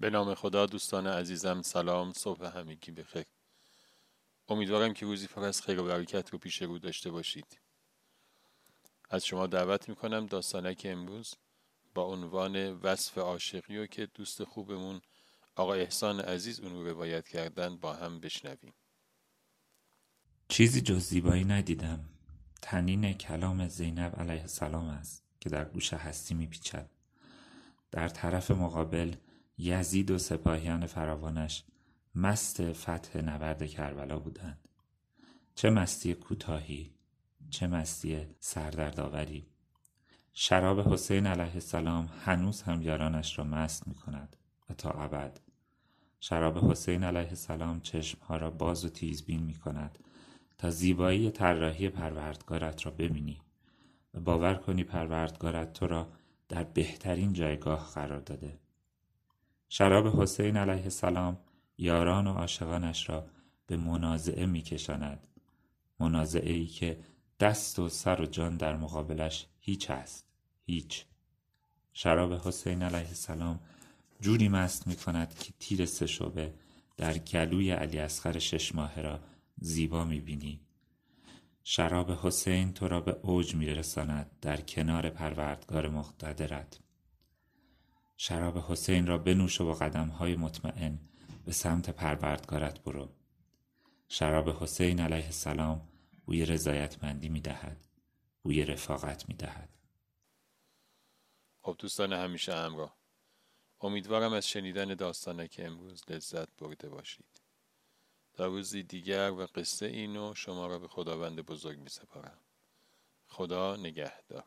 به نام خدا دوستان عزیزم سلام صبح همگی بخیر. امیدوارم که روزی پر از خیر و برکت رو پیش رو داشته باشید. از شما دعوت می‌کنم داستانک امروز با عنوان وصف عاشقی و که دوست خوبمون آقا احسان عزیز اون رو روایت کردن با هم بشنویم. چیزی جز زیبایی ندیدم. تنین کلام زینب علیه السلام است که در گوش هستی میپیچد. در طرف مقابل یزید و سپاهیان فراوانش مست فتح نبرد کربلا بودند. چه مستی کوتاهی چه مستی سردردآوری. شراب حسین علیه السلام هنوز هم یارانش را مست می کند و تا ابد. شراب حسین علیه السلام چشمها را باز و تیزبین می کند تا زیبایی طراحی پروردگارت را ببینی و باور کنی پروردگارت تو را در بهترین جایگاه قرار داده. شراب حسین علیه السلام یاران و عاشقانش را به منازعه میکشاند منازعه ای که دست و سر و جان در مقابلش هیچ است هیچ شراب حسین علیه السلام جوری مست می کند که تیر سه در گلوی علی اصغر شش ماهه را زیبا می بینی. شراب حسین تو را به اوج می رساند در کنار پروردگار مقتدرت. شراب حسین را بنوش و با قدم های مطمئن به سمت پروردگارت برو. شراب حسین علیه السلام بوی رضایتمندی می دهد. بوی رفاقت می دهد. خب دوستان همیشه همراه. امیدوارم از شنیدن داستانه که امروز لذت برده باشید. تا روزی دیگر و قصه اینو شما را به خداوند بزرگ می سپارم. خدا نگهدار.